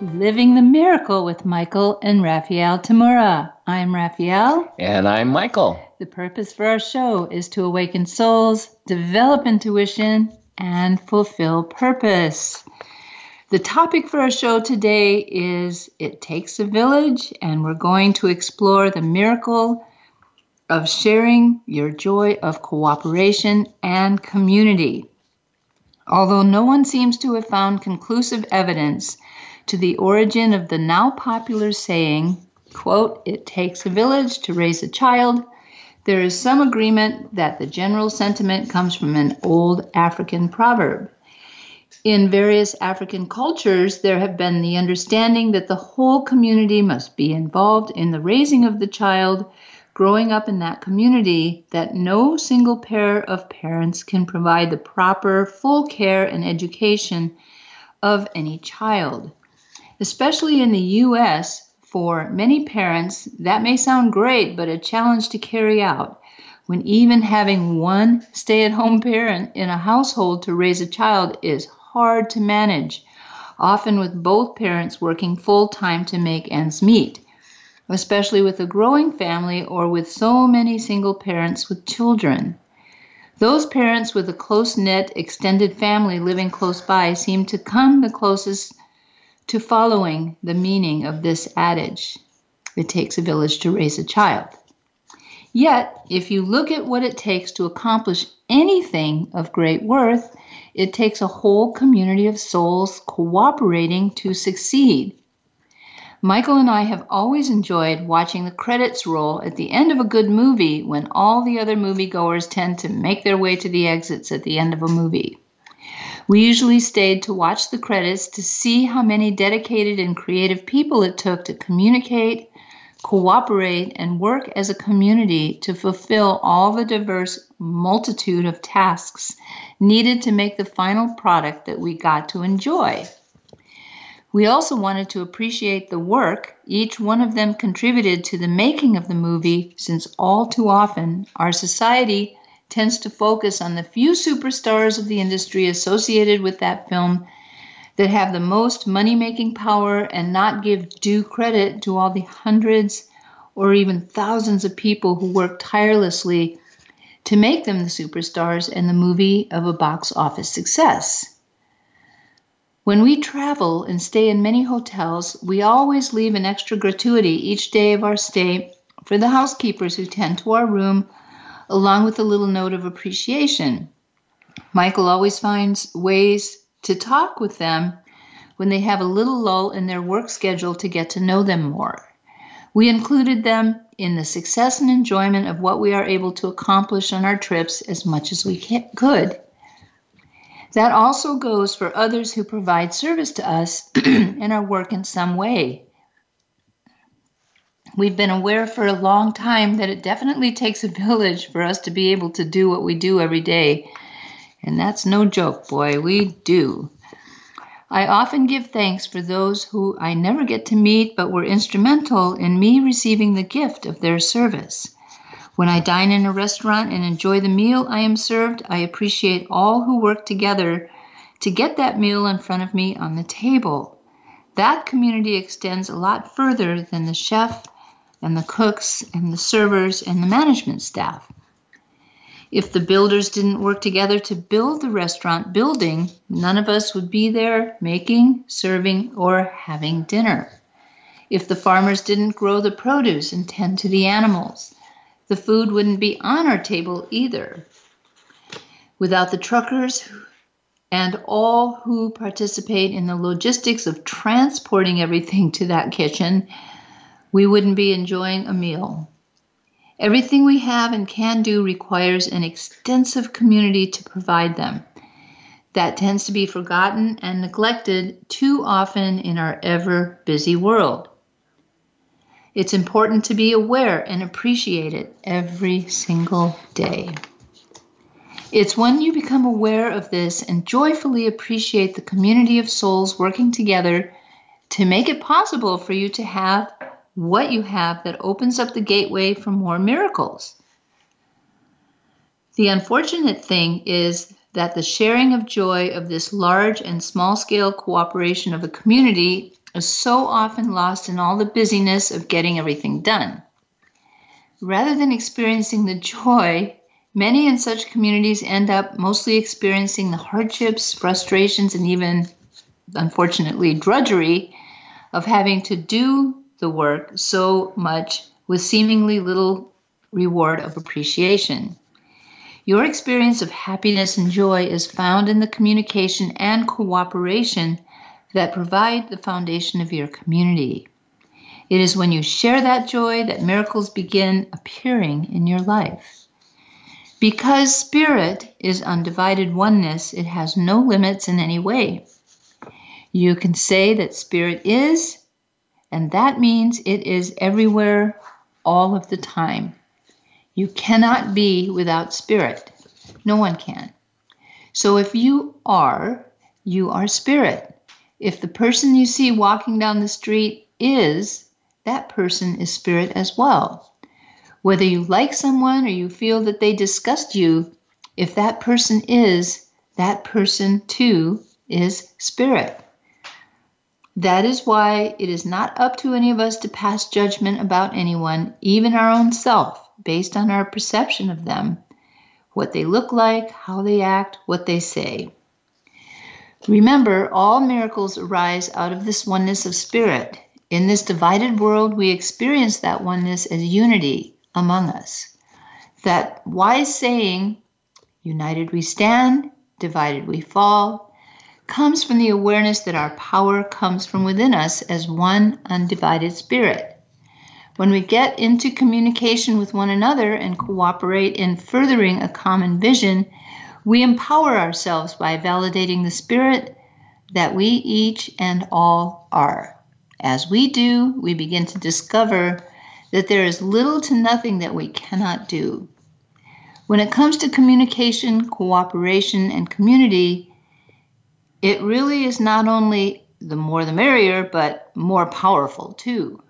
Living the Miracle with Michael and Raphael Tamura. I'm Raphael. And I'm Michael. The purpose for our show is to awaken souls, develop intuition, and fulfill purpose. The topic for our show today is It Takes a Village, and we're going to explore the miracle of sharing your joy of cooperation and community. Although no one seems to have found conclusive evidence to the origin of the now popular saying, quote, it takes a village to raise a child, there is some agreement that the general sentiment comes from an old African proverb. In various African cultures, there have been the understanding that the whole community must be involved in the raising of the child growing up in that community, that no single pair of parents can provide the proper, full care and education of any child. Especially in the US, for many parents, that may sound great, but a challenge to carry out. When even having one stay at home parent in a household to raise a child is hard to manage, often with both parents working full time to make ends meet, especially with a growing family or with so many single parents with children. Those parents with a close knit, extended family living close by seem to come the closest to following the meaning of this adage it takes a village to raise a child. Yet, if you look at what it takes to accomplish anything of great worth, it takes a whole community of souls cooperating to succeed. Michael and I have always enjoyed watching the credits roll at the end of a good movie when all the other moviegoers tend to make their way to the exits at the end of a movie. We usually stayed to watch the credits to see how many dedicated and creative people it took to communicate, cooperate, and work as a community to fulfill all the diverse multitude of tasks needed to make the final product that we got to enjoy. We also wanted to appreciate the work each one of them contributed to the making of the movie, since all too often our society tends to focus on the few superstars of the industry associated with that film that have the most money making power and not give due credit to all the hundreds or even thousands of people who work tirelessly to make them the superstars and the movie of a box office success. When we travel and stay in many hotels, we always leave an extra gratuity each day of our stay for the housekeepers who tend to our room along with a little note of appreciation. Michael always finds ways to talk with them when they have a little lull in their work schedule to get to know them more. We included them in the success and enjoyment of what we are able to accomplish on our trips as much as we could. That also goes for others who provide service to us in our work in some way. We've been aware for a long time that it definitely takes a village for us to be able to do what we do every day. And that's no joke, boy, we do. I often give thanks for those who I never get to meet but were instrumental in me receiving the gift of their service. When I dine in a restaurant and enjoy the meal I am served, I appreciate all who work together to get that meal in front of me on the table. That community extends a lot further than the chef and the cooks and the servers and the management staff. If the builders didn't work together to build the restaurant building, none of us would be there making, serving, or having dinner. If the farmers didn't grow the produce and tend to the animals, the food wouldn't be on our table either. Without the truckers and all who participate in the logistics of transporting everything to that kitchen, we wouldn't be enjoying a meal. Everything we have and can do requires an extensive community to provide them. That tends to be forgotten and neglected too often in our ever busy world. It's important to be aware and appreciate it every single day. It's when you become aware of this and joyfully appreciate the community of souls working together to make it possible for you to have what you have that opens up the gateway for more miracles. The unfortunate thing is that the sharing of joy of this large and small scale cooperation of a community is so often lost in all the busyness of getting everything done. Rather than experiencing the joy, many in such communities end up mostly experiencing the hardships, frustrations, and even, unfortunately, drudgery of having to do the work so much with seemingly little reward of appreciation. Your experience of happiness and joy is found in the communication and cooperation that provide the foundation of your community. It is when you share that joy that miracles begin appearing in your life. Because spirit is undivided oneness, it has no limits in any way. You can say that spirit is, and that means it is everywhere all of the time. You cannot be without spirit. No one can. So if you are, you are spirit. If the person you see walking down the street is, that person is spirit as well. Whether you like someone or you feel that they disgust you, if that person is, that person too is spirit. That is why it is not up to any of us to pass judgment about anyone, even our own self, based on our perception of them, what they look like, how they act, what they say. Remember, all miracles arise out of this oneness of spirit. In this divided world, we experience that oneness as unity among us. That wise saying, united we stand, divided we fall, comes from the awareness that our power comes from within us as one undivided spirit. When we get into communication with one another and cooperate in furthering a common vision, we empower ourselves by validating the spirit that we each and all are. As we do, we begin to discover that there is little to nothing that we cannot do. When it comes to communication, cooperation, and community, it really is not only the more the merrier, but more powerful too.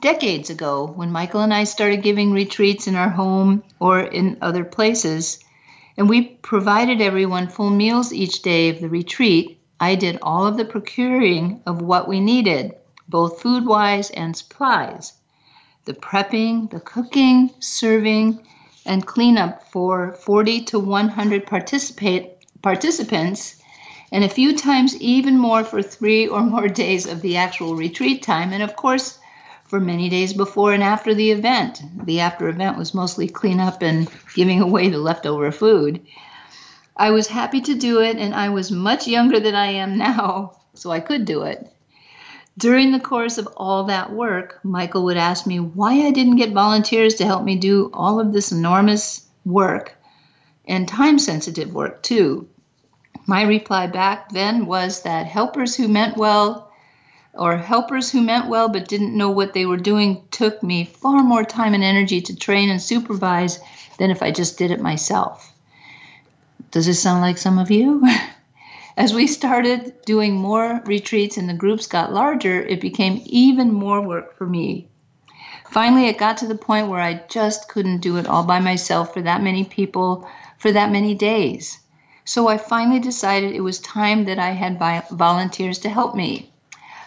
Decades ago, when Michael and I started giving retreats in our home or in other places, and we provided everyone full meals each day of the retreat. I did all of the procuring of what we needed, both food wise and supplies. The prepping, the cooking, serving, and cleanup for 40 to 100 participate, participants, and a few times even more for three or more days of the actual retreat time. And of course, for many days before and after the event. The after event was mostly cleanup and giving away the leftover food. I was happy to do it, and I was much younger than I am now, so I could do it. During the course of all that work, Michael would ask me why I didn't get volunteers to help me do all of this enormous work and time sensitive work, too. My reply back then was that helpers who meant well or helpers who meant well but didn't know what they were doing took me far more time and energy to train and supervise than if I just did it myself. Does this sound like some of you? As we started doing more retreats and the groups got larger, it became even more work for me. Finally, it got to the point where I just couldn't do it all by myself for that many people for that many days. So I finally decided it was time that I had volunteers to help me.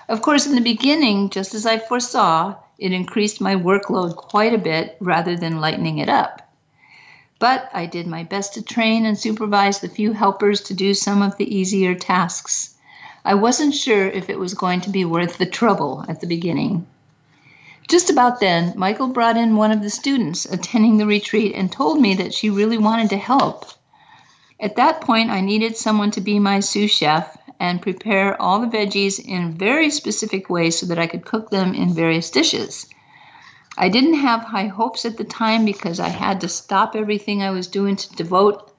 Of course, in the beginning, just as I foresaw, it increased my workload quite a bit rather than lightening it up. But I did my best to train and supervise the few helpers to do some of the easier tasks. I wasn't sure if it was going to be worth the trouble at the beginning. Just about then, Michael brought in one of the students attending the retreat and told me that she really wanted to help. At that point, I needed someone to be my sous chef and prepare all the veggies in very specific ways so that I could cook them in various dishes. I didn't have high hopes at the time because I had to stop everything I was doing to devote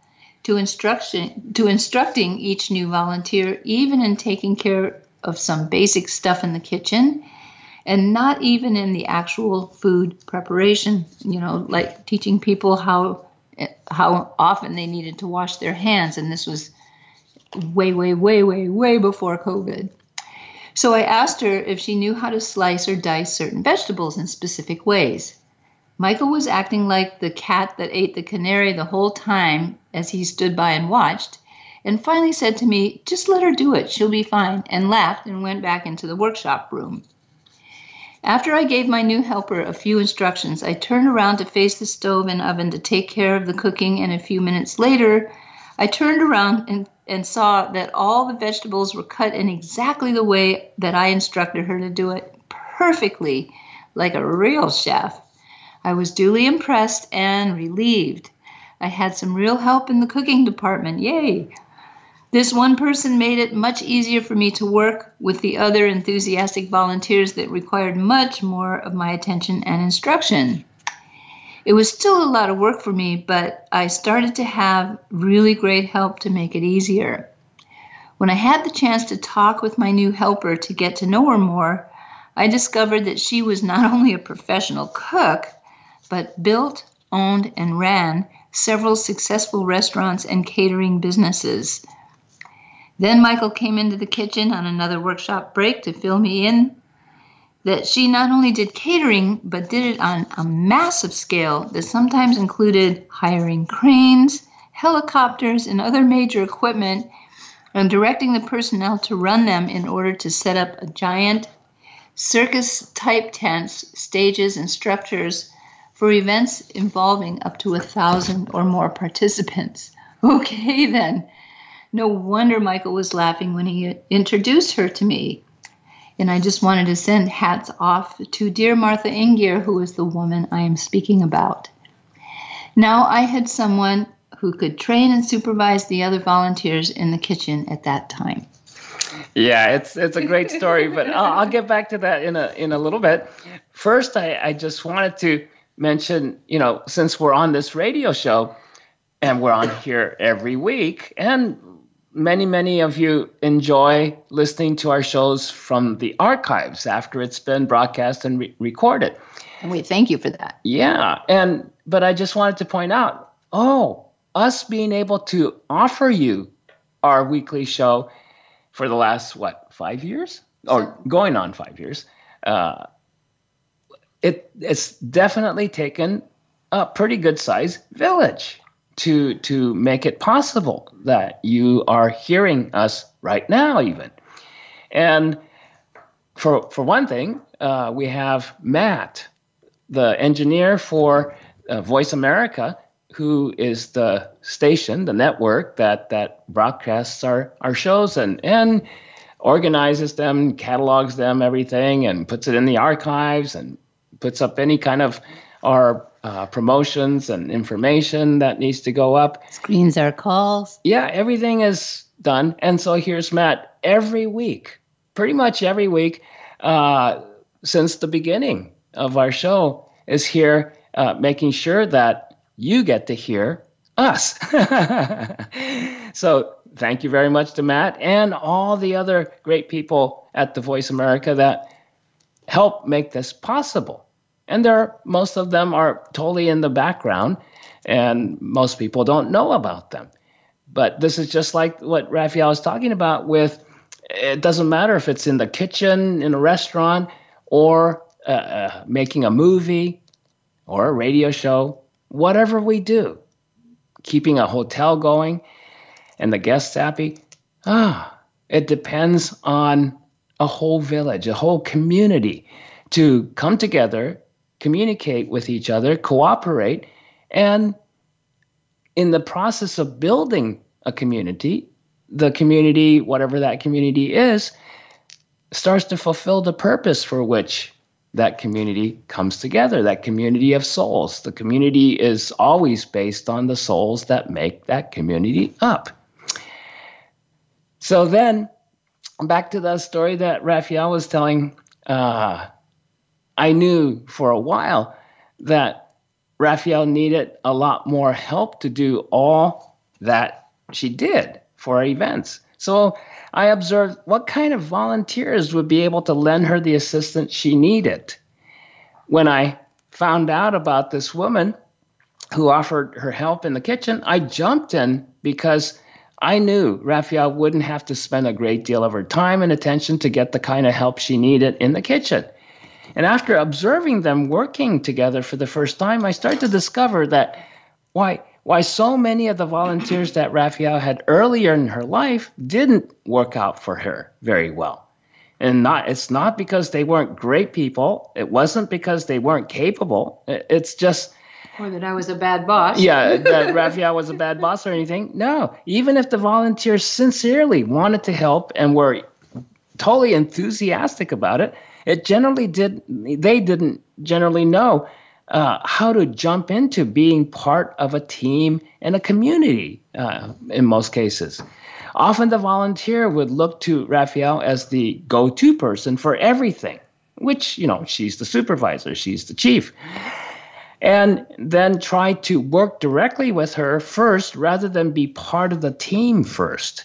to instruction to instructing each new volunteer, even in taking care of some basic stuff in the kitchen. and not even in the actual food preparation, you know, like teaching people how how often they needed to wash their hands and this was way way way way way before COVID. So I asked her if she knew how to slice or dice certain vegetables in specific ways. Michael was acting like the cat that ate the canary the whole time as he stood by and watched, and finally said to me, Just let her do it, she'll be fine, and laughed and went back into the workshop room. After I gave my new helper a few instructions, I turned around to face the stove and oven to take care of the cooking, and a few minutes later, I turned around and, and saw that all the vegetables were cut in exactly the way that I instructed her to do it perfectly, like a real chef. I was duly impressed and relieved. I had some real help in the cooking department. Yay! This one person made it much easier for me to work with the other enthusiastic volunteers that required much more of my attention and instruction. It was still a lot of work for me, but I started to have really great help to make it easier. When I had the chance to talk with my new helper to get to know her more, I discovered that she was not only a professional cook, but built, owned, and ran several successful restaurants and catering businesses. Then Michael came into the kitchen on another workshop break to fill me in that she not only did catering, but did it on a massive scale that sometimes included hiring cranes, helicopters, and other major equipment, and directing the personnel to run them in order to set up a giant circus type tents, stages, and structures for events involving up to a thousand or more participants. Okay, then. No wonder Michael was laughing when he introduced her to me. And I just wanted to send hats off to dear Martha Ingier, who is the woman I am speaking about. Now I had someone who could train and supervise the other volunteers in the kitchen at that time. Yeah, it's it's a great story, but I'll, I'll, get back to that in a in a little bit. First, I, I just wanted to mention, you know, since we're on this radio show and we're on here every week, and many, many of you enjoy listening to our shows from the archives after it's been broadcast and re- recorded. And we thank you for that. Yeah. And, but I just wanted to point out oh, us being able to offer you our weekly show for the last, what, five years? Or going on five years. Uh, it it's definitely taken a pretty good size village to to make it possible that you are hearing us right now even. And for for one thing uh, we have matt the engineer for uh, voice america who is the station the network that that broadcasts our our shows and and organizes them catalogs them everything and puts it in the archives and puts up any kind of our uh, promotions and information that needs to go up. Screens our calls. Yeah, everything is done. And so here's Matt every week, pretty much every week uh, since the beginning of our show, is here uh, making sure that you get to hear us. so thank you very much to Matt and all the other great people at the Voice America that help make this possible and most of them are totally in the background and most people don't know about them. But this is just like what raphael was talking about with it doesn't matter if it's in the kitchen in a restaurant or uh, uh, making a movie or a radio show whatever we do keeping a hotel going and the guests happy ah it depends on a whole village a whole community to come together communicate with each other, cooperate, and in the process of building a community, the community, whatever that community is, starts to fulfill the purpose for which that community comes together, that community of souls. The community is always based on the souls that make that community up. So then, back to the story that Raphael was telling. Uh, I knew for a while that Raphael needed a lot more help to do all that she did for our events. So I observed what kind of volunteers would be able to lend her the assistance she needed. When I found out about this woman who offered her help in the kitchen, I jumped in because I knew Raphael wouldn't have to spend a great deal of her time and attention to get the kind of help she needed in the kitchen. And after observing them working together for the first time, I started to discover that why why so many of the volunteers that Raphael had earlier in her life didn't work out for her very well. And not it's not because they weren't great people. It wasn't because they weren't capable. It's just or that I was a bad boss. yeah, that Raphael was a bad boss or anything. No, even if the volunteers sincerely wanted to help and were totally enthusiastic about it, it generally did. They didn't generally know uh, how to jump into being part of a team and a community. Uh, in most cases, often the volunteer would look to Raphael as the go-to person for everything. Which you know, she's the supervisor, she's the chief and then try to work directly with her first rather than be part of the team first.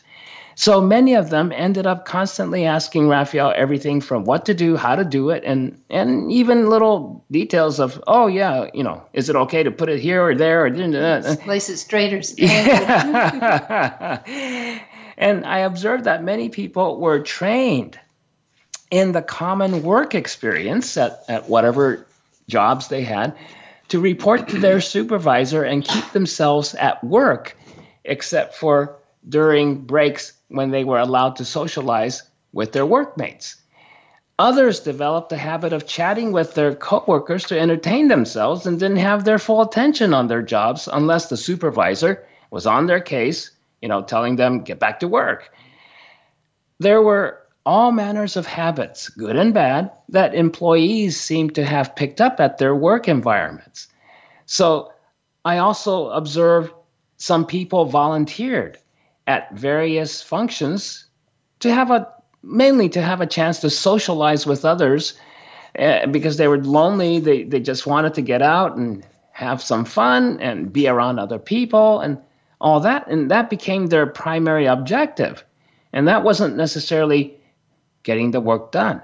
So many of them ended up constantly asking Raphael everything from what to do, how to do it, and and even little details of, oh yeah, you know, is it okay to put it here or there or uh, place it straight or and I observed that many people were trained in the common work experience at, at whatever jobs they had to report to their supervisor and keep themselves at work, except for during breaks when they were allowed to socialize with their workmates. Others developed the habit of chatting with their coworkers to entertain themselves and didn't have their full attention on their jobs unless the supervisor was on their case, you know, telling them get back to work. There were all manners of habits, good and bad, that employees seem to have picked up at their work environments. So I also observed some people volunteered at various functions to have a mainly to have a chance to socialize with others uh, because they were lonely they, they just wanted to get out and have some fun and be around other people and all that and that became their primary objective and that wasn't necessarily getting the work done,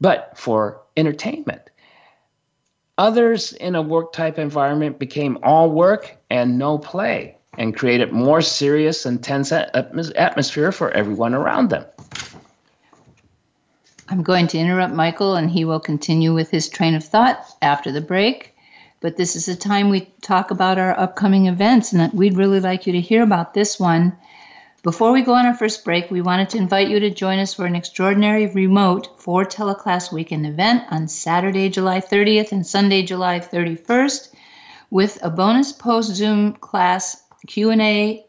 but for entertainment. Others in a work type environment became all work and no play and created more serious and tense atmosphere for everyone around them. I'm going to interrupt Michael and he will continue with his train of thought after the break. But this is a time we talk about our upcoming events, and we'd really like you to hear about this one before we go on our first break, we wanted to invite you to join us for an extraordinary remote four teleclass weekend event on Saturday, July 30th and Sunday, July 31st with a bonus post Zoom class Q&A,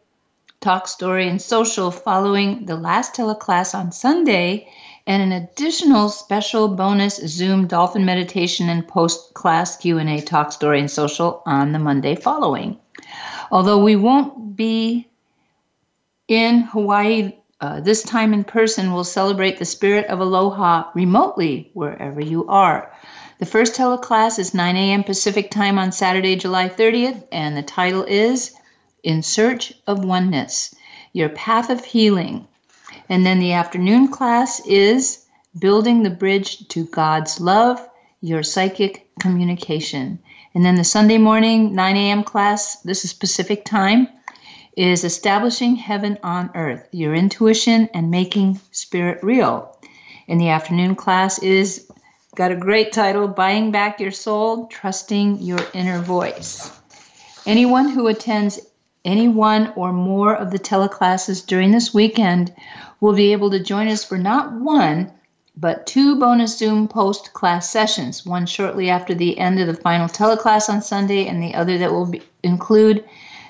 talk story and social following the last teleclass on Sunday and an additional special bonus Zoom dolphin meditation and post class Q&A talk story and social on the Monday following. Although we won't be in Hawaii uh, this time in person we'll celebrate the spirit of aloha remotely wherever you are. The first teleclass is 9 a.m. Pacific time on Saturday, July 30th, and the title is In Search of Oneness Your Path of Healing. And then the afternoon class is Building the Bridge to God's Love Your Psychic Communication. And then the Sunday morning, 9 a.m. class, this is Pacific time, is establishing heaven on earth, your intuition and making spirit real. In the afternoon class is got a great title, Buying Back Your Soul, Trusting Your Inner Voice. Anyone who attends any one or more of the teleclasses during this weekend will be able to join us for not one, but two bonus Zoom post class sessions, one shortly after the end of the final teleclass on Sunday, and the other that will be, include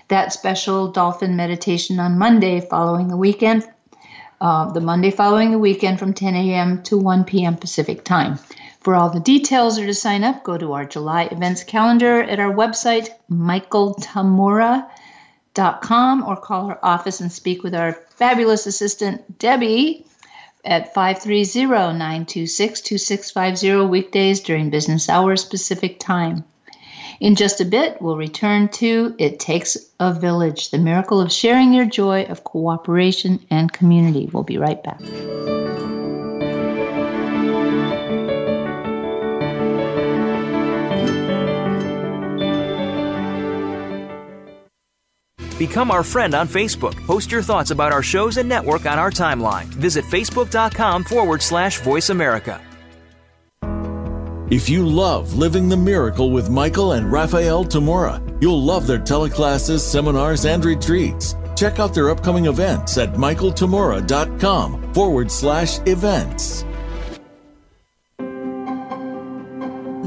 that special dolphin meditation on Monday following the weekend, uh, the Monday following the weekend from 10 a.m. to 1 p.m. Pacific time. For all the details or to sign up, go to our July events calendar at our website, michaeltamura.com, or call her office and speak with our fabulous assistant, Debbie, at 530 926 2650 weekdays during business hours Pacific time. In just a bit, we'll return to It Takes a Village, the miracle of sharing your joy of cooperation and community. We'll be right back. Become our friend on Facebook. Post your thoughts about our shows and network on our timeline. Visit facebook.com forward slash voice America. If you love Living the Miracle with Michael and Raphael Tamura, you'll love their teleclasses, seminars, and retreats. Check out their upcoming events at michaeltamura.com forward slash events.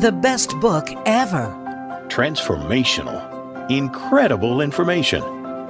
The best book ever. Transformational. Incredible information.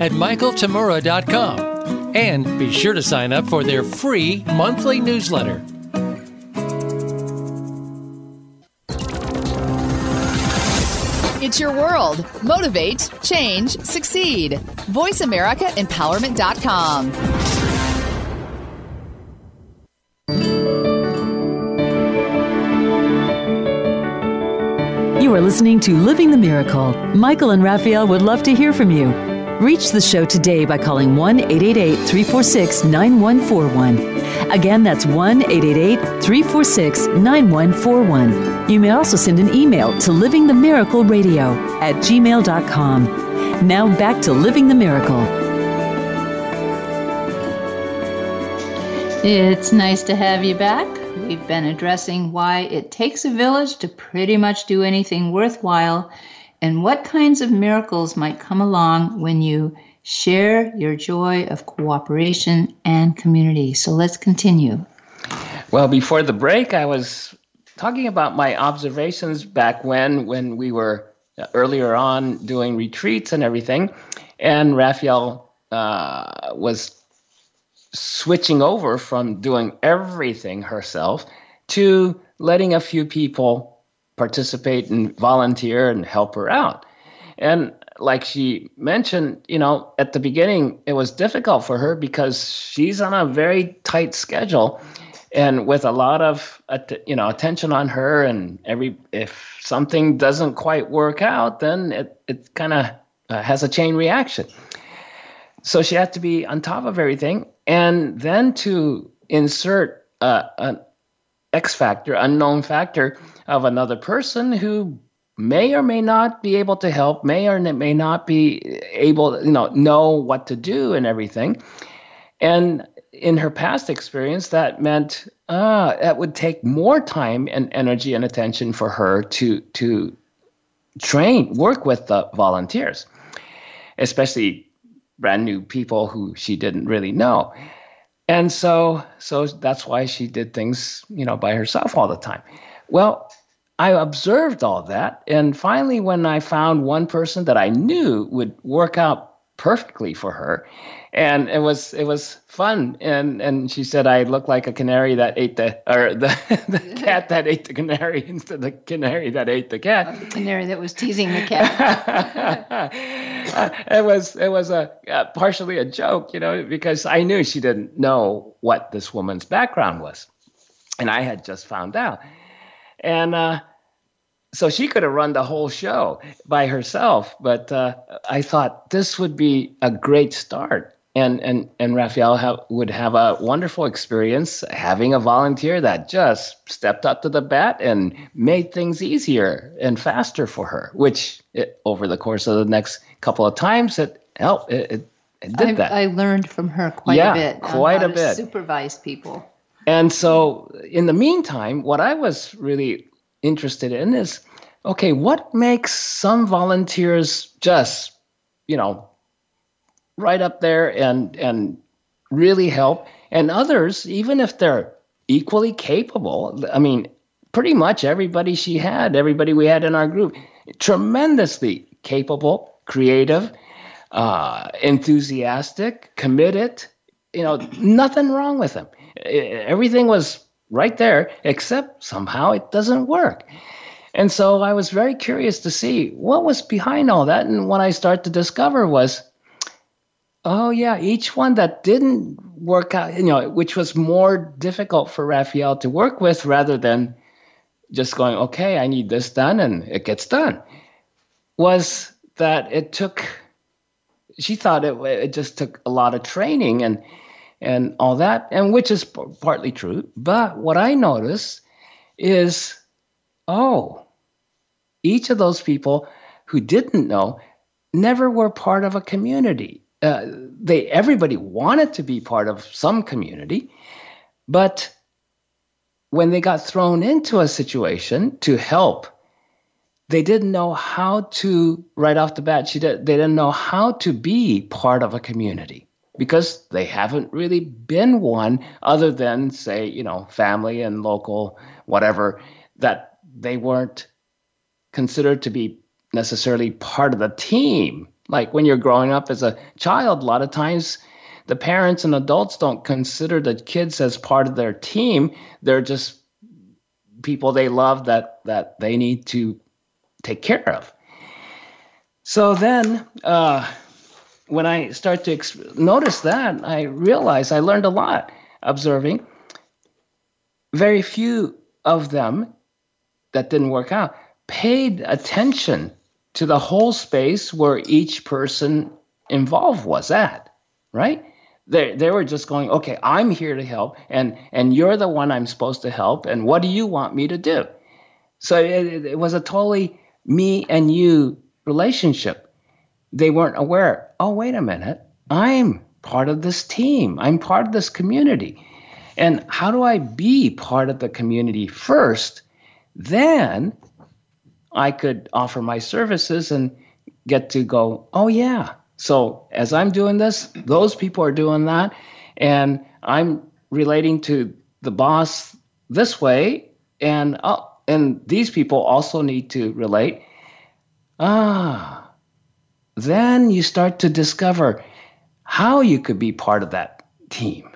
at michaeltamura.com and be sure to sign up for their free monthly newsletter. It's your world. Motivate, change, succeed. VoiceAmericaEmpowerment.com. You are listening to Living the Miracle. Michael and Raphael would love to hear from you. Reach the show today by calling 1 888 346 9141. Again, that's 1 888 346 9141. You may also send an email to Living the Miracle Radio at gmail.com. Now back to Living the Miracle. It's nice to have you back. We've been addressing why it takes a village to pretty much do anything worthwhile and what kinds of miracles might come along when you share your joy of cooperation and community. So let's continue. Well, before the break, I was talking about my observations back when when we were earlier on doing retreats and everything, and Raphael uh, was switching over from doing everything herself to letting a few people participate and volunteer and help her out. And like she mentioned, you know, at the beginning it was difficult for her because she's on a very tight schedule and with a lot of you know attention on her and every if something doesn't quite work out then it it kind of uh, has a chain reaction. So she had to be on top of everything and then to insert uh, an X factor, unknown factor of another person who may or may not be able to help, may or may not be able, you know, know what to do and everything. And in her past experience, that meant uh, that would take more time and energy and attention for her to to train, work with the volunteers, especially brand new people who she didn't really know. And so so that's why she did things, you know, by herself all the time. Well, I observed all that. And finally, when I found one person that I knew would work out perfectly for her, and it was it was fun. And and she said I looked like a canary that ate the or the, the cat that ate the canary instead of the canary that ate the cat. the canary that was teasing the cat. it was it was a uh, partially a joke, you know, because I knew she didn't know what this woman's background was, and I had just found out. And uh, so she could have run the whole show by herself. But uh, I thought this would be a great start. And, and, and Raphael ha- would have a wonderful experience having a volunteer that just stepped up to the bat and made things easier and faster for her, which it, over the course of the next couple of times, it helped. It, it, did I, that. I learned from her quite Yeah, a bit. quite a bit. Supervise people. And so, in the meantime, what I was really interested in is okay, what makes some volunteers just, you know, right up there and and really help, and others, even if they're equally capable, I mean, pretty much everybody she had, everybody we had in our group, tremendously capable, creative, uh, enthusiastic, committed. You know, nothing wrong with them. Everything was right there, except somehow it doesn't work. And so I was very curious to see what was behind all that. And what I started to discover was, oh yeah, each one that didn't work out, you know, which was more difficult for Raphael to work with rather than just going, okay, I need this done and it gets done, was that it took, she thought it, it just took a lot of training and, and all that, and which is p- partly true. But what I notice is, oh, each of those people who didn't know never were part of a community. Uh, they everybody wanted to be part of some community, but when they got thrown into a situation to help, they didn't know how to right off the bat. She did, they didn't know how to be part of a community because they haven't really been one other than say you know family and local whatever that they weren't considered to be necessarily part of the team. Like when you're growing up as a child, a lot of times the parents and adults don't consider the kids as part of their team. They're just people they love that that they need to take care of. So then, uh, when I start to notice that, I realize I learned a lot observing. Very few of them that didn't work out paid attention to the whole space where each person involved was at, right? They, they were just going, okay, I'm here to help, and, and you're the one I'm supposed to help, and what do you want me to do? So it, it was a totally me and you relationship. They weren't aware, oh, wait a minute, I'm part of this team, I'm part of this community. And how do I be part of the community first? Then I could offer my services and get to go, oh, yeah. So as I'm doing this, those people are doing that. And I'm relating to the boss this way. And, oh, and these people also need to relate. Ah, then you start to discover how you could be part of that team.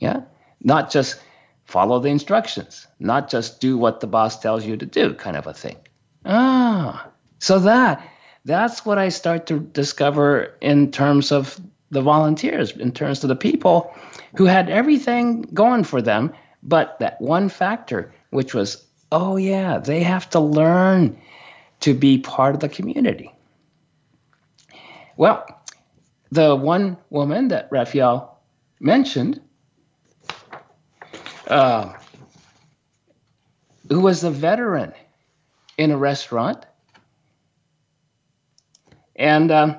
Yeah. Not just follow the instructions, not just do what the boss tells you to do, kind of a thing. Ah, so that that's what I start to discover in terms of the volunteers, in terms of the people who had everything going for them, but that one factor, which was, oh yeah, they have to learn to be part of the community. Well, the one woman that Raphael mentioned, uh, who was a veteran in a restaurant. And um,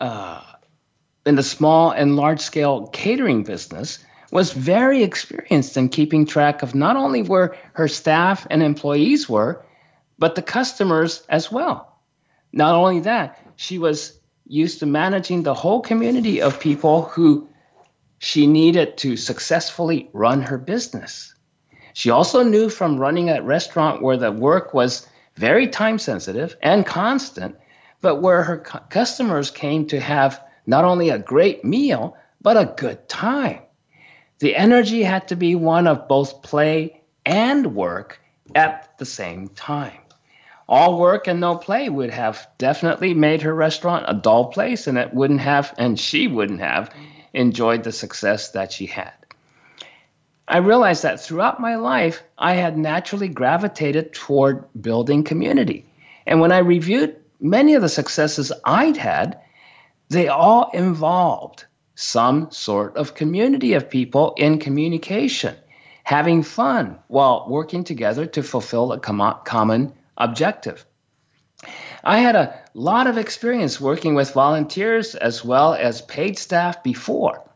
uh, in the small and large scale catering business, was very experienced in keeping track of not only where her staff and employees were, but the customers as well. Not only that, she was used to managing the whole community of people who she needed to successfully run her business. She also knew from running a restaurant where the work was very time sensitive and constant, but where her cu- customers came to have not only a great meal, but a good time. The energy had to be one of both play and work at the same time. All work and no play would have definitely made her restaurant a dull place, and it wouldn't have, and she wouldn't have enjoyed the success that she had. I realized that throughout my life, I had naturally gravitated toward building community. And when I reviewed many of the successes I'd had, they all involved some sort of community of people in communication, having fun while working together to fulfill a com- common objective. I had a lot of experience working with volunteers as well as paid staff before.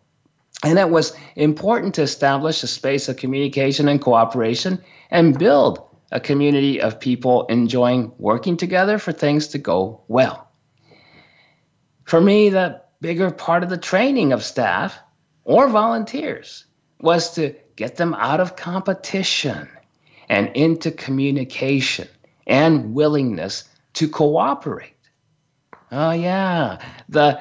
And it was important to establish a space of communication and cooperation and build a community of people enjoying working together for things to go well. For me, the bigger part of the training of staff or volunteers was to get them out of competition and into communication and willingness to cooperate. Oh yeah, the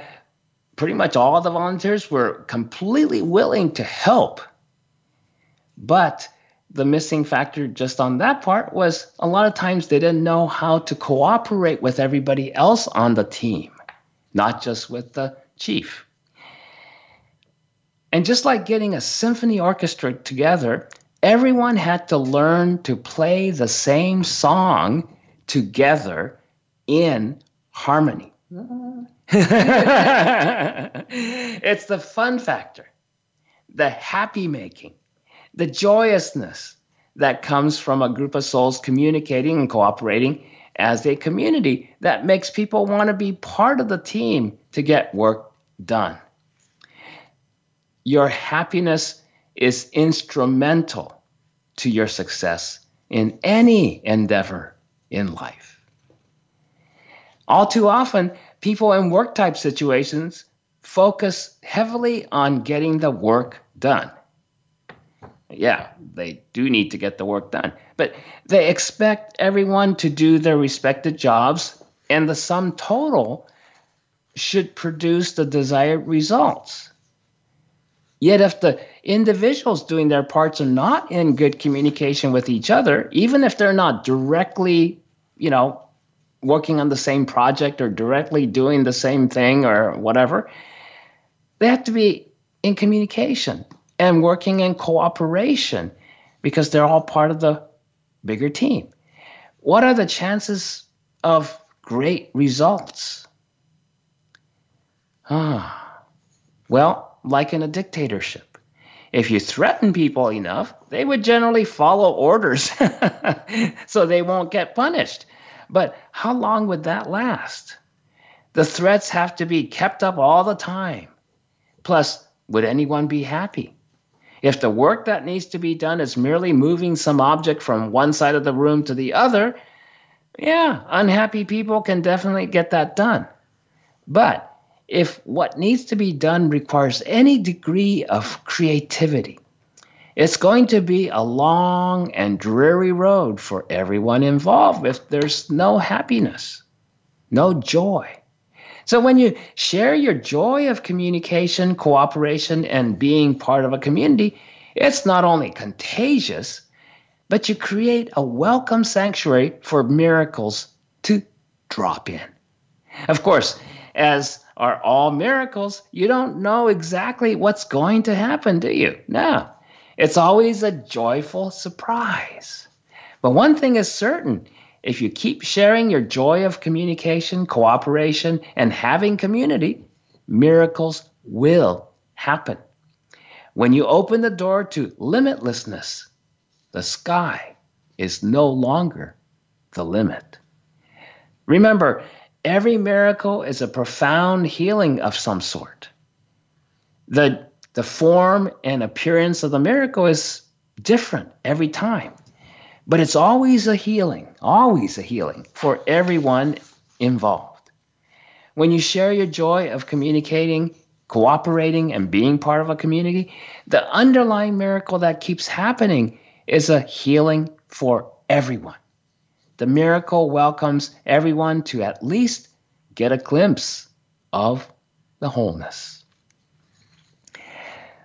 pretty much all the volunteers were completely willing to help. But the missing factor just on that part was a lot of times they didn't know how to cooperate with everybody else on the team, not just with the chief. And just like getting a symphony orchestra together, everyone had to learn to play the same song together in harmony. it's the fun factor, the happy making, the joyousness that comes from a group of souls communicating and cooperating as a community that makes people want to be part of the team to get work done. Your happiness is instrumental to your success in any endeavor in life. All too often, people in work type situations focus heavily on getting the work done. Yeah, they do need to get the work done, but they expect everyone to do their respected jobs, and the sum total should produce the desired results. Yet, if the individuals doing their parts are not in good communication with each other, even if they're not directly, you know, working on the same project or directly doing the same thing or whatever, they have to be in communication and working in cooperation because they're all part of the bigger team. What are the chances of great results? Ah, well, like in a dictatorship. If you threaten people enough, they would generally follow orders so they won't get punished. But how long would that last? The threats have to be kept up all the time. Plus, would anyone be happy? If the work that needs to be done is merely moving some object from one side of the room to the other, yeah, unhappy people can definitely get that done. But if what needs to be done requires any degree of creativity, it's going to be a long and dreary road for everyone involved if there's no happiness, no joy. So, when you share your joy of communication, cooperation, and being part of a community, it's not only contagious, but you create a welcome sanctuary for miracles to drop in. Of course, as are all miracles, you don't know exactly what's going to happen, do you? No. It's always a joyful surprise. But one thing is certain if you keep sharing your joy of communication, cooperation, and having community, miracles will happen. When you open the door to limitlessness, the sky is no longer the limit. Remember, every miracle is a profound healing of some sort. The, the form and appearance of the miracle is different every time. But it's always a healing, always a healing for everyone involved. When you share your joy of communicating, cooperating, and being part of a community, the underlying miracle that keeps happening is a healing for everyone. The miracle welcomes everyone to at least get a glimpse of the wholeness.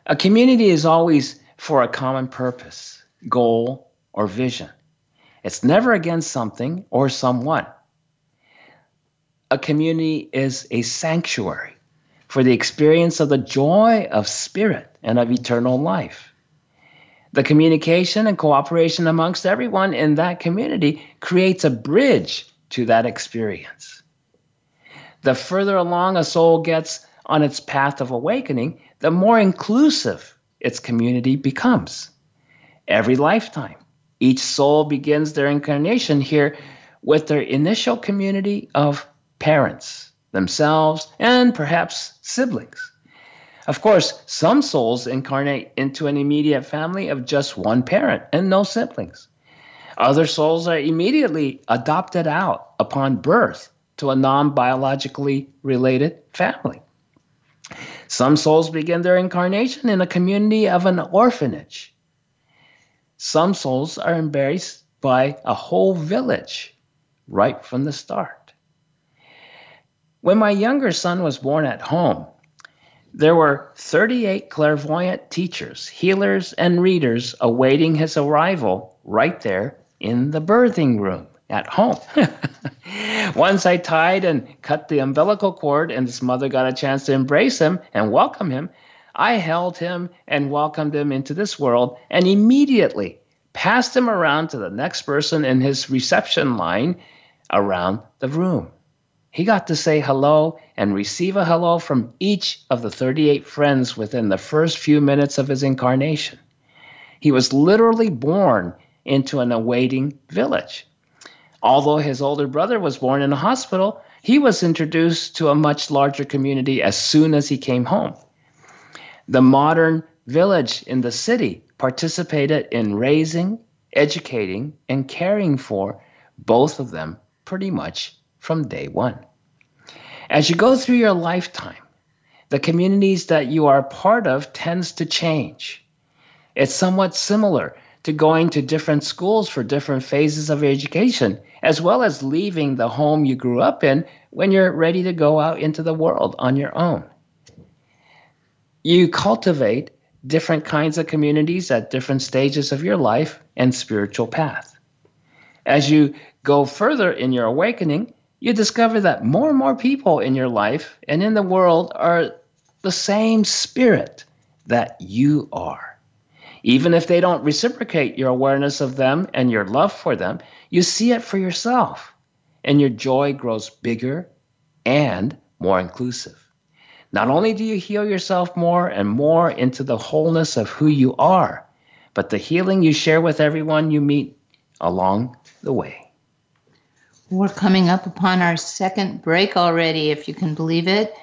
A community is always for a common purpose, goal, or vision. It's never against something or someone. A community is a sanctuary for the experience of the joy of spirit and of eternal life. The communication and cooperation amongst everyone in that community creates a bridge to that experience. The further along a soul gets on its path of awakening, the more inclusive its community becomes. Every lifetime, each soul begins their incarnation here with their initial community of parents, themselves, and perhaps siblings. Of course, some souls incarnate into an immediate family of just one parent and no siblings. Other souls are immediately adopted out upon birth to a non biologically related family. Some souls begin their incarnation in a community of an orphanage Some souls are embraced by a whole village right from the start. When my younger son was born at home, there were 38 clairvoyant teachers, healers, and readers awaiting his arrival right there in the birthing room at home. Once I tied and cut the umbilical cord, and his mother got a chance to embrace him and welcome him, I held him and welcomed him into this world and immediately passed him around to the next person in his reception line around the room. He got to say hello and receive a hello from each of the 38 friends within the first few minutes of his incarnation. He was literally born into an awaiting village. Although his older brother was born in a hospital, he was introduced to a much larger community as soon as he came home. The modern village in the city participated in raising, educating, and caring for both of them pretty much from day one. As you go through your lifetime, the communities that you are part of tends to change. It's somewhat similar to going to different schools for different phases of education, as well as leaving the home you grew up in when you're ready to go out into the world on your own. You cultivate different kinds of communities at different stages of your life and spiritual path. As you go further in your awakening, you discover that more and more people in your life and in the world are the same spirit that you are. Even if they don't reciprocate your awareness of them and your love for them, you see it for yourself, and your joy grows bigger and more inclusive. Not only do you heal yourself more and more into the wholeness of who you are, but the healing you share with everyone you meet along the way. We're coming up upon our second break already, if you can believe it.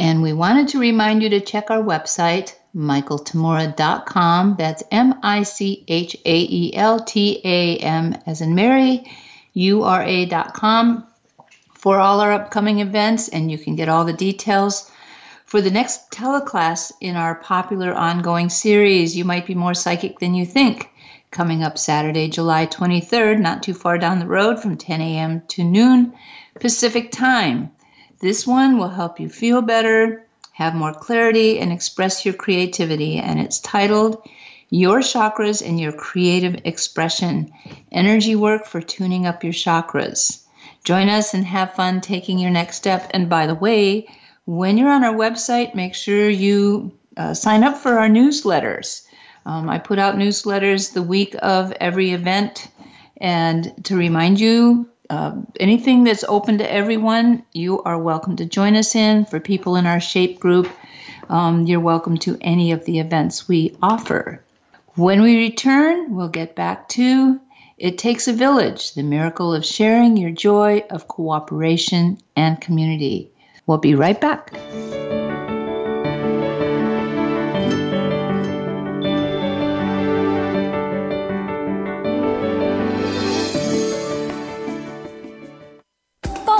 And we wanted to remind you to check our website, michaeltamura.com. That's M I C H A E L T A M as in Mary, U R A.com for all our upcoming events. And you can get all the details for the next teleclass in our popular ongoing series. You might be more psychic than you think coming up Saturday, July 23rd, not too far down the road from 10 a.m. to noon Pacific time. This one will help you feel better, have more clarity, and express your creativity. And it's titled Your Chakras and Your Creative Expression Energy Work for Tuning Up Your Chakras. Join us and have fun taking your next step. And by the way, when you're on our website, make sure you uh, sign up for our newsletters. Um, I put out newsletters the week of every event. And to remind you, uh, anything that's open to everyone, you are welcome to join us in. For people in our SHAPE group, um, you're welcome to any of the events we offer. When we return, we'll get back to It Takes a Village the miracle of sharing your joy of cooperation and community. We'll be right back.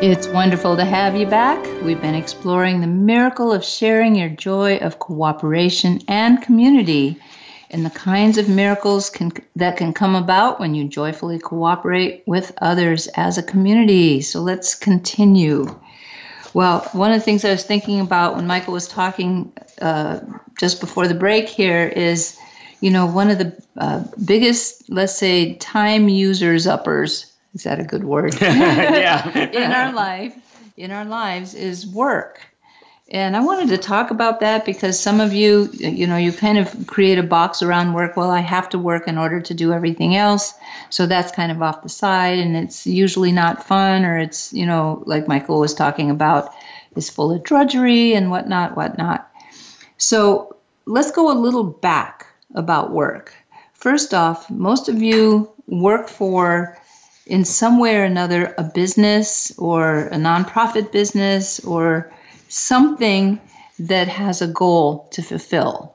It's wonderful to have you back. We've been exploring the miracle of sharing your joy of cooperation and community and the kinds of miracles can, that can come about when you joyfully cooperate with others as a community. So let's continue. Well, one of the things I was thinking about when Michael was talking uh, just before the break here is, you know, one of the uh, biggest, let's say, time users uppers. Is that a good word? yeah. in our life, in our lives, is work. And I wanted to talk about that because some of you, you know, you kind of create a box around work. Well, I have to work in order to do everything else. So that's kind of off the side and it's usually not fun or it's, you know, like Michael was talking about, is full of drudgery and whatnot, whatnot. So let's go a little back about work. First off, most of you work for, in some way or another, a business or a nonprofit business or something that has a goal to fulfill.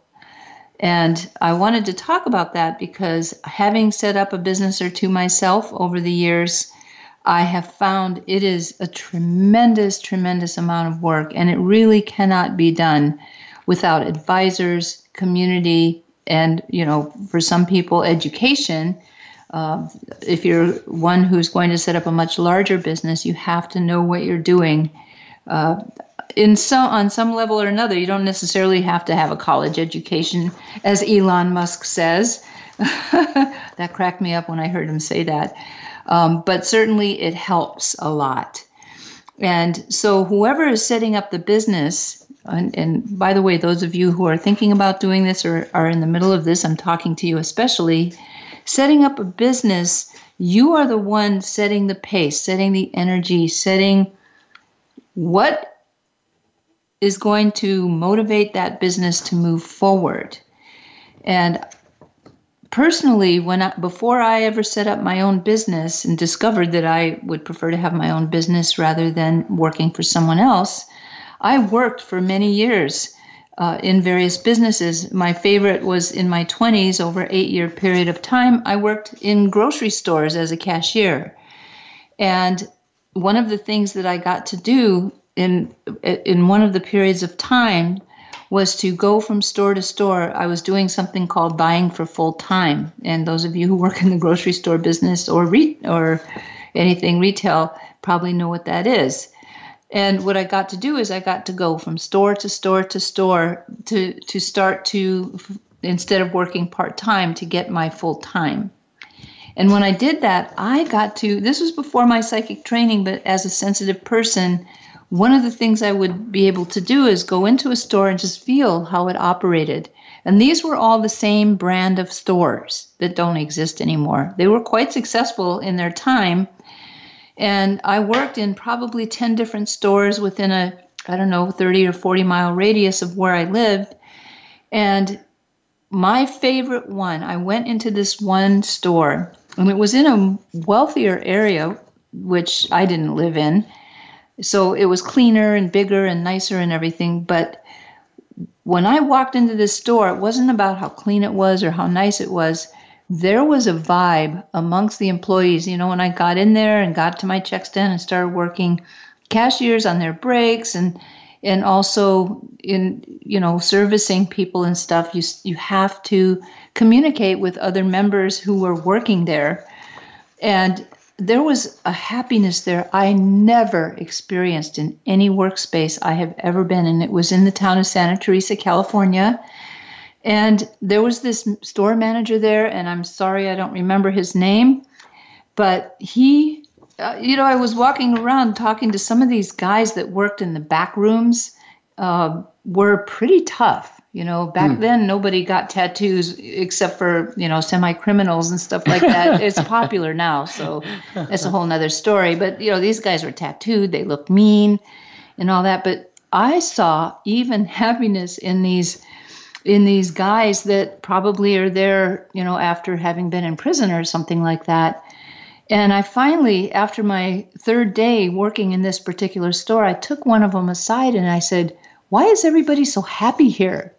And I wanted to talk about that because having set up a business or two myself over the years, I have found it is a tremendous, tremendous amount of work, and it really cannot be done without advisors, community, and you know, for some people, education. Uh, if you're one who's going to set up a much larger business, you have to know what you're doing. Uh, in on some level or another, you don't necessarily have to have a college education, as Elon Musk says. that cracked me up when I heard him say that. Um, but certainly, it helps a lot. And so, whoever is setting up the business, and, and, by the way, those of you who are thinking about doing this or are in the middle of this, I'm talking to you especially. Setting up a business, you are the one setting the pace, setting the energy, setting what is going to motivate that business to move forward. And personally, when I, before I ever set up my own business and discovered that I would prefer to have my own business rather than working for someone else, I worked for many years uh, in various businesses. My favorite was in my 20s, over eight year period of time. I worked in grocery stores as a cashier, and one of the things that I got to do in in one of the periods of time was to go from store to store. I was doing something called buying for full time, and those of you who work in the grocery store business or re- or anything retail probably know what that is. And what I got to do is I got to go from store to store to store to to start to instead of working part time to get my full time. And when I did that, I got to this was before my psychic training, but as a sensitive person, one of the things I would be able to do is go into a store and just feel how it operated. And these were all the same brand of stores that don't exist anymore. They were quite successful in their time. And I worked in probably 10 different stores within a, I don't know, 30 or 40 mile radius of where I lived. And my favorite one, I went into this one store, and it was in a wealthier area, which I didn't live in. So it was cleaner and bigger and nicer and everything. But when I walked into this store, it wasn't about how clean it was or how nice it was. There was a vibe amongst the employees. You know, when I got in there and got to my check stand and started working, cashiers on their breaks and and also in you know servicing people and stuff you you have to communicate with other members who were working there and there was a happiness there I never experienced in any workspace I have ever been in. It was in the town of Santa Teresa, California. And there was this store manager there, and I'm sorry I don't remember his name, but he, uh, you know, I was walking around talking to some of these guys that worked in the back rooms, uh, were pretty tough. You know, back hmm. then nobody got tattoos except for, you know, semi criminals and stuff like that. it's popular now, so that's a whole nother story. But, you know, these guys were tattooed, they looked mean and all that. But I saw even happiness in these in these guys that probably are there, you know, after having been in prison or something like that. And I finally, after my third day working in this particular store, I took one of them aside and I said, Why is everybody so happy here?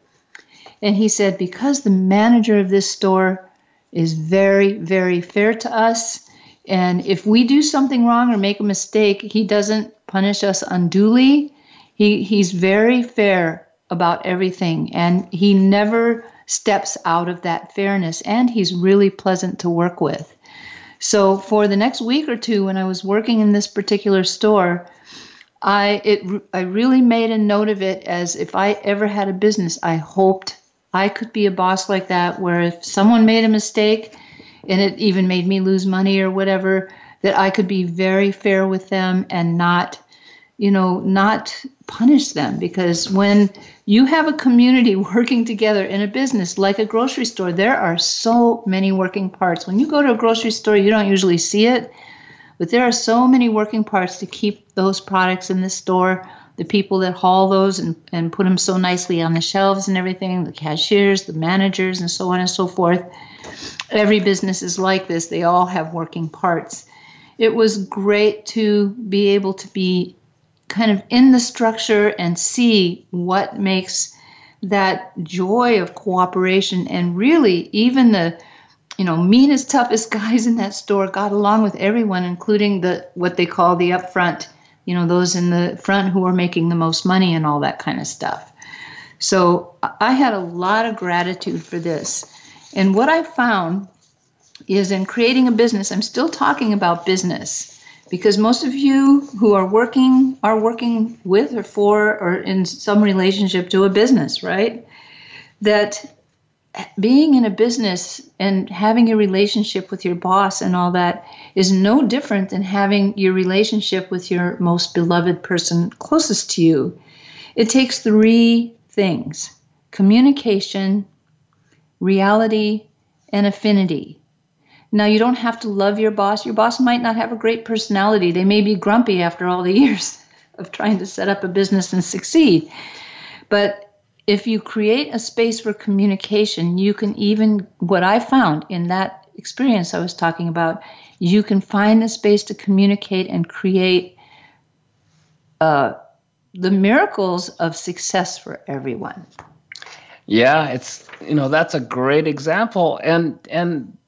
And he said, Because the manager of this store is very, very fair to us. And if we do something wrong or make a mistake, he doesn't punish us unduly. He, he's very fair about everything and he never steps out of that fairness and he's really pleasant to work with. So for the next week or two when I was working in this particular store, I it I really made a note of it as if I ever had a business, I hoped I could be a boss like that where if someone made a mistake and it even made me lose money or whatever, that I could be very fair with them and not you know, not punish them because when you have a community working together in a business like a grocery store, there are so many working parts. When you go to a grocery store, you don't usually see it, but there are so many working parts to keep those products in the store. The people that haul those and, and put them so nicely on the shelves and everything, the cashiers, the managers, and so on and so forth. Every business is like this, they all have working parts. It was great to be able to be kind of in the structure and see what makes that joy of cooperation and really even the you know meanest toughest guys in that store got along with everyone including the what they call the upfront you know those in the front who are making the most money and all that kind of stuff. So i had a lot of gratitude for this. And what i found is in creating a business i'm still talking about business because most of you who are working are working with or for or in some relationship to a business, right? That being in a business and having a relationship with your boss and all that is no different than having your relationship with your most beloved person closest to you. It takes three things communication, reality, and affinity. Now, you don't have to love your boss. Your boss might not have a great personality. They may be grumpy after all the years of trying to set up a business and succeed. But if you create a space for communication, you can even, what I found in that experience I was talking about, you can find the space to communicate and create uh, the miracles of success for everyone. Yeah, it's you know that's a great example, and and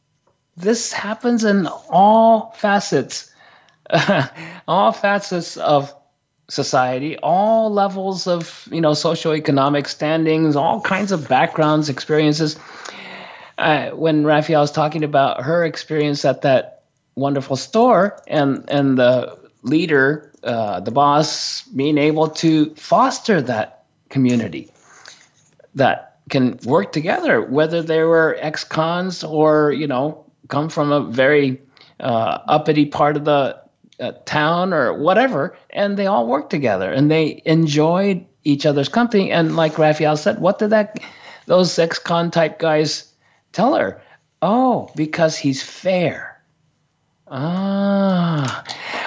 this happens in all facets, all facets of society, all levels of you know socioeconomic standings, all kinds of backgrounds, experiences. Uh, when Raphael was talking about her experience at that wonderful store, and and the leader, uh, the boss, being able to foster that community, that can work together, whether they were ex-cons or you know come from a very uh, uppity part of the uh, town or whatever, and they all worked together and they enjoyed each other's company. And like Raphael said, what did that those ex-con type guys tell her? Oh, because he's fair. Ah,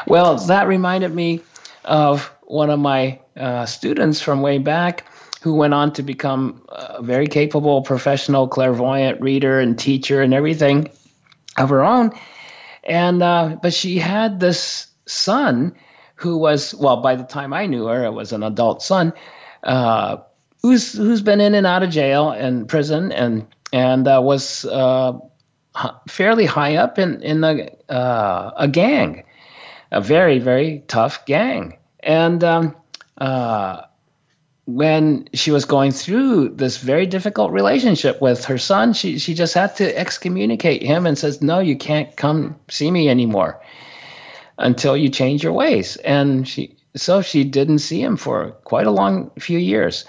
well, that reminded me of one of my uh, students from way back who went on to become a very capable professional clairvoyant reader and teacher and everything of her own. And uh, but she had this son who was well by the time I knew her, it was an adult son, uh, who's who's been in and out of jail and prison and and uh, was uh, fairly high up in in a uh, a gang, a very very tough gang, and um, uh, when she was going through this very difficult relationship with her son, she she just had to excommunicate him and says, "No, you can't come see me anymore until you change your ways." And she so she didn't see him for quite a long few years.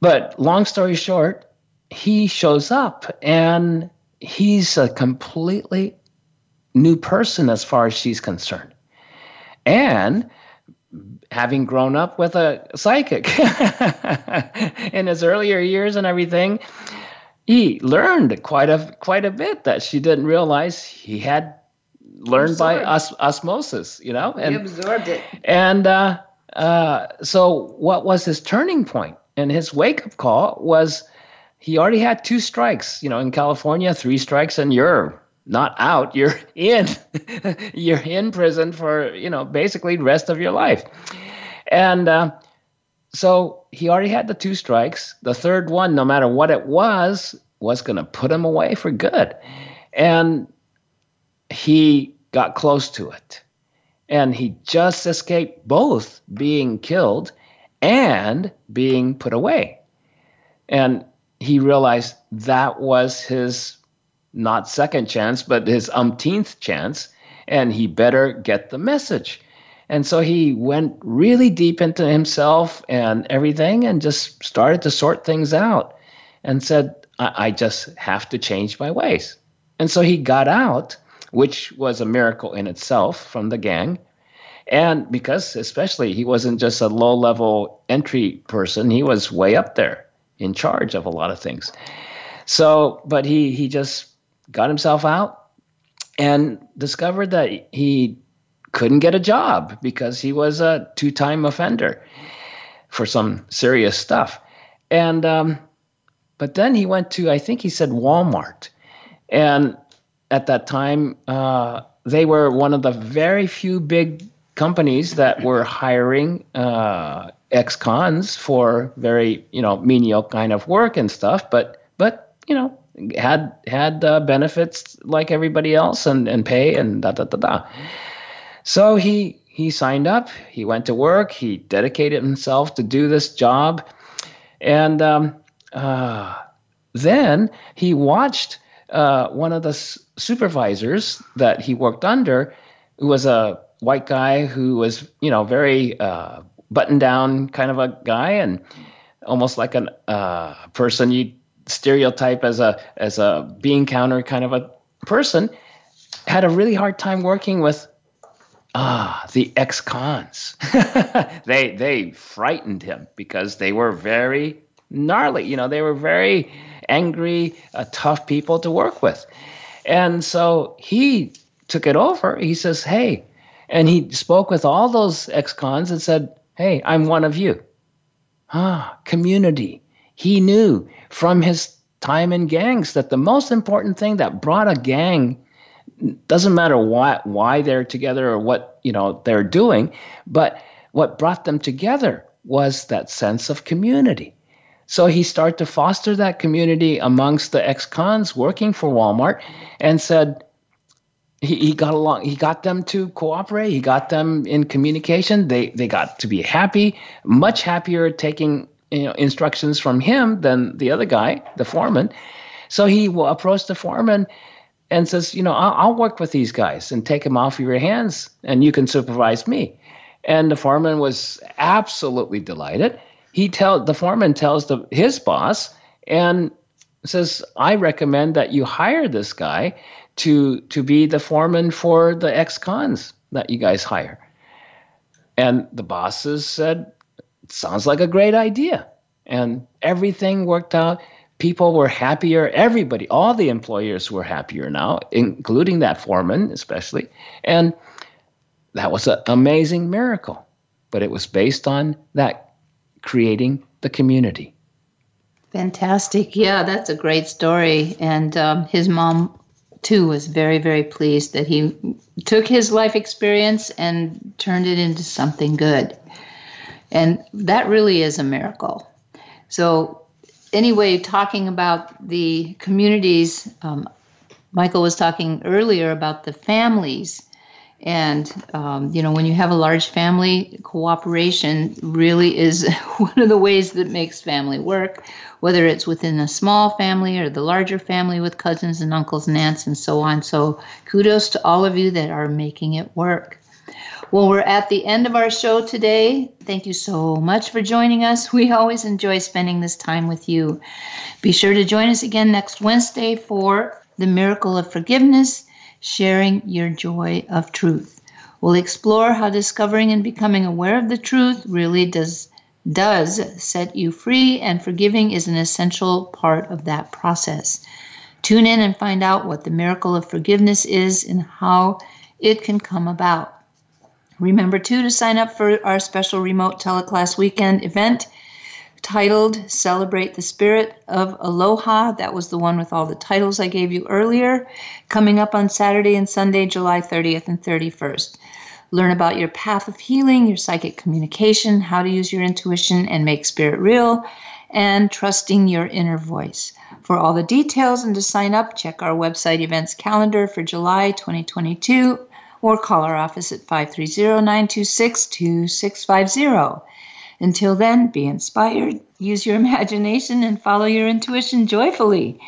But long story short, he shows up and he's a completely new person as far as she's concerned. And having grown up with a psychic in his earlier years and everything, he learned quite a quite a bit that she didn't realize he had learned absorbed. by os- osmosis, you know, and he absorbed it. And uh, uh, so, what was his turning point? and his wake up call was he already had two strikes. You know, in California, three strikes and you're not out. You're in. you're in prison for you know basically rest of your life. And uh, so he already had the two strikes. The third one, no matter what it was, was going to put him away for good. And he got close to it. And he just escaped both being killed and being put away. And he realized that was his not second chance, but his umpteenth chance, and he better get the message. And so he went really deep into himself and everything and just started to sort things out and said, I, I just have to change my ways. And so he got out, which was a miracle in itself from the gang. And because, especially, he wasn't just a low level entry person, he was way up there in charge of a lot of things. So, but he he just got himself out and discovered that he couldn't get a job because he was a two-time offender for some serious stuff. And um, but then he went to I think he said Walmart, and at that time uh, they were one of the very few big companies that were hiring uh, ex-cons for very you know menial kind of work and stuff but but you know had had uh, benefits like everybody else and and pay and da da da da. So he he signed up he went to work he dedicated himself to do this job. And um, uh, then he watched uh, one of the s- supervisors that he worked under who was a white guy who was you know very uh, button down kind of a guy and almost like a uh, person you stereotype as a as a bean counter kind of a person had a really hard time working with ah the ex-cons they they frightened him because they were very gnarly you know they were very angry uh, tough people to work with and so he took it over he says hey and he spoke with all those ex-cons and said Hey, I'm one of you. Ah, community. He knew from his time in gangs that the most important thing that brought a gang doesn't matter why why they're together or what you know they're doing, but what brought them together was that sense of community. So he started to foster that community amongst the ex-cons working for Walmart and said, he, he got along he got them to cooperate he got them in communication they they got to be happy much happier taking you know instructions from him than the other guy the foreman. So he will approach the foreman and says you know I'll, I'll work with these guys and take them off your hands and you can supervise me. And the foreman was absolutely delighted. He tell the foreman tells the his boss and says i recommend that you hire this guy to to be the foreman for the ex-cons that you guys hire. And the bosses said, sounds like a great idea. And everything worked out. People were happier. Everybody, all the employers were happier now, including that foreman, especially. And that was an amazing miracle. But it was based on that creating the community. Fantastic. Yeah, that's a great story. And um, his mom too was very, very pleased that he took his life experience and turned it into something good. And that really is a miracle. So, anyway, talking about the communities, um, Michael was talking earlier about the families. And, um, you know, when you have a large family, cooperation really is one of the ways that makes family work whether it's within a small family or the larger family with cousins and uncles and aunts and so on. So kudos to all of you that are making it work. Well, we're at the end of our show today. Thank you so much for joining us. We always enjoy spending this time with you. Be sure to join us again next Wednesday for the miracle of forgiveness, sharing your joy of truth. We'll explore how discovering and becoming aware of the truth really does does set you free, and forgiving is an essential part of that process. Tune in and find out what the miracle of forgiveness is and how it can come about. Remember, too, to sign up for our special remote teleclass weekend event titled Celebrate the Spirit of Aloha. That was the one with all the titles I gave you earlier, coming up on Saturday and Sunday, July 30th and 31st. Learn about your path of healing, your psychic communication, how to use your intuition and make spirit real, and trusting your inner voice. For all the details and to sign up, check our website events calendar for July 2022 or call our office at 530 926 2650. Until then, be inspired, use your imagination, and follow your intuition joyfully.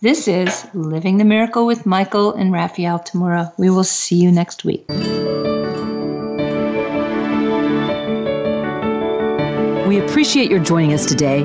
This is Living the Miracle with Michael and Raphael Tamura. We will see you next week. We appreciate your joining us today.